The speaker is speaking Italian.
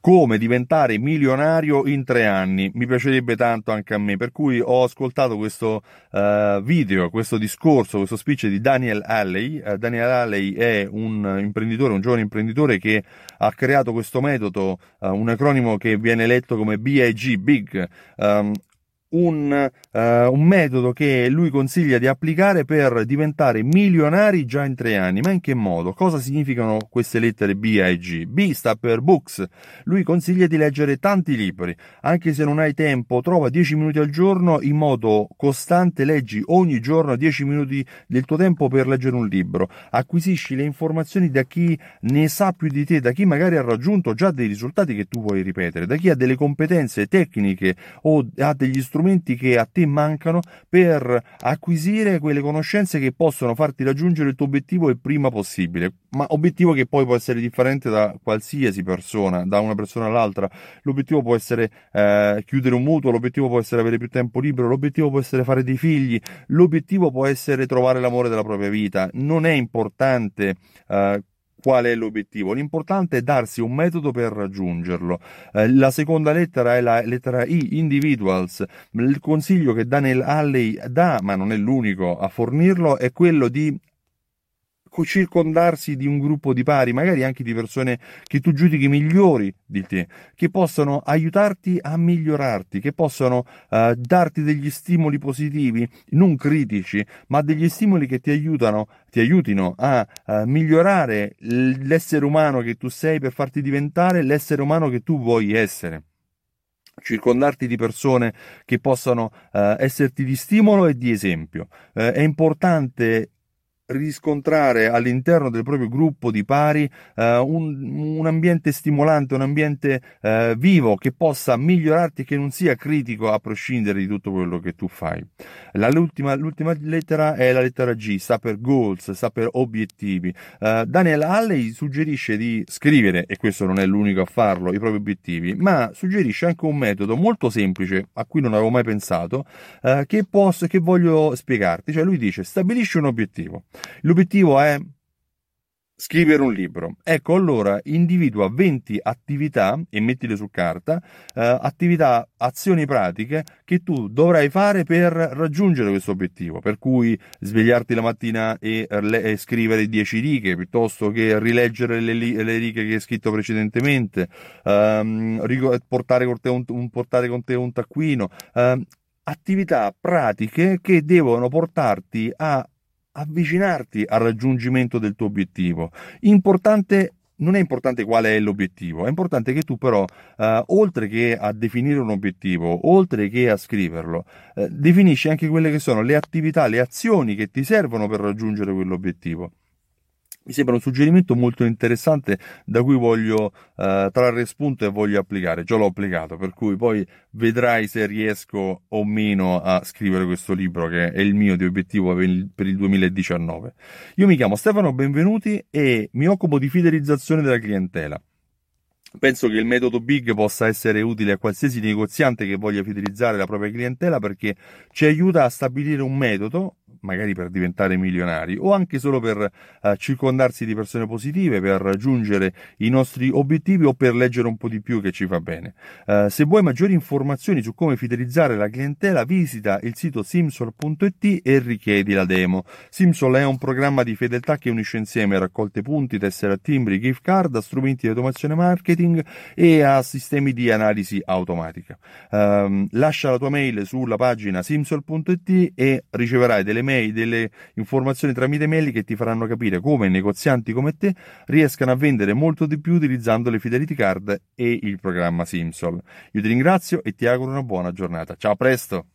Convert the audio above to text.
come diventare milionario in tre anni. Mi piacerebbe tanto anche a me, per cui ho ascoltato questo uh, video, questo discorso, questo speech di Daniel Alley. Uh, Daniel Alley è un imprenditore, un giovane imprenditore che ha creato questo metodo, uh, un acronimo che viene letto come BIG, Big, um, un, uh, un, metodo che lui consiglia di applicare per diventare milionari già in tre anni. Ma in che modo? Cosa significano queste lettere B e G? B sta per books. Lui consiglia di leggere tanti libri. Anche se non hai tempo, trova 10 minuti al giorno in modo costante, leggi ogni giorno 10 minuti del tuo tempo per leggere un libro. Acquisisci le informazioni da chi ne sa più di te, da chi magari ha raggiunto già dei risultati che tu vuoi ripetere, da chi ha delle competenze tecniche o ha degli strumenti strumenti che a te mancano per acquisire quelle conoscenze che possono farti raggiungere il tuo obiettivo il prima possibile, ma obiettivo che poi può essere differente da qualsiasi persona, da una persona all'altra. L'obiettivo può essere eh, chiudere un mutuo, l'obiettivo può essere avere più tempo libero, l'obiettivo può essere fare dei figli, l'obiettivo può essere trovare l'amore della propria vita. Non è importante eh, qual è l'obiettivo. L'importante è darsi un metodo per raggiungerlo. Eh, la seconda lettera è la lettera I, individuals. Il consiglio che Daniel Alley dà, ma non è l'unico a fornirlo, è quello di circondarsi di un gruppo di pari, magari anche di persone che tu giudichi migliori di te, che possano aiutarti a migliorarti, che possano uh, darti degli stimoli positivi, non critici, ma degli stimoli che ti aiutano, ti aiutino a uh, migliorare l'essere umano che tu sei per farti diventare l'essere umano che tu vuoi essere circondarti di persone che possano uh, esserti di stimolo e di esempio. Uh, è importante riscontrare all'interno del proprio gruppo di pari eh, un, un, ambiente stimolante, un ambiente eh, vivo che possa migliorarti che non sia critico a prescindere di tutto quello che tu fai. La, l'ultima, l'ultima, lettera è la lettera G, sta per goals, sta per obiettivi. Eh, Daniel Halley suggerisce di scrivere, e questo non è l'unico a farlo, i propri obiettivi, ma suggerisce anche un metodo molto semplice a cui non avevo mai pensato, eh, che, posso, che voglio spiegarti. Cioè lui dice stabilisci un obiettivo. L'obiettivo è scrivere un libro. Ecco, allora individua 20 attività e mettile su carta, eh, attività, azioni pratiche che tu dovrai fare per raggiungere questo obiettivo. Per cui svegliarti la mattina e, le, e scrivere 10 righe piuttosto che rileggere le, le, righe che hai scritto precedentemente, ehm, portare, con te un, un, portare con te un taccuino. Ehm, attività pratiche che devono portarti a avvicinarti al raggiungimento del tuo obiettivo. Importante non è importante qual è l'obiettivo, è importante che tu però, eh, oltre che a definire un obiettivo, oltre che a scriverlo, eh, definisci anche quelle che sono le attività, le azioni che ti servono per raggiungere quell'obiettivo mi sembra un suggerimento molto interessante da cui voglio uh, trarre spunto e voglio applicare. Già l'ho applicato, per cui poi vedrai se riesco o meno a scrivere questo libro che è il mio di obiettivo per il 2019. Io mi chiamo Stefano Benvenuti e mi occupo di fidelizzazione della clientela. Penso che il metodo Big possa essere utile a qualsiasi negoziante che voglia fidelizzare la propria clientela perché ci aiuta a stabilire un metodo magari per diventare milionari o anche solo per uh, circondarsi di persone positive, per raggiungere i nostri obiettivi o per leggere un po' di più che ci fa bene. Uh, se vuoi maggiori informazioni su come fidelizzare la clientela, visita il sito simsol.it e richiedi la demo. Simsol è un programma di fedeltà che unisce insieme raccolte punti, tessere a timbri, gift card, strumenti di automazione marketing e a sistemi di analisi automatica. Uh, lascia la tua mail sulla pagina simsol.it e riceverai delle mail mail, delle informazioni tramite mail che ti faranno capire come negozianti come te riescano a vendere molto di più utilizzando le Fidelity Card e il programma Simsol. Io ti ringrazio e ti auguro una buona giornata. Ciao, a presto!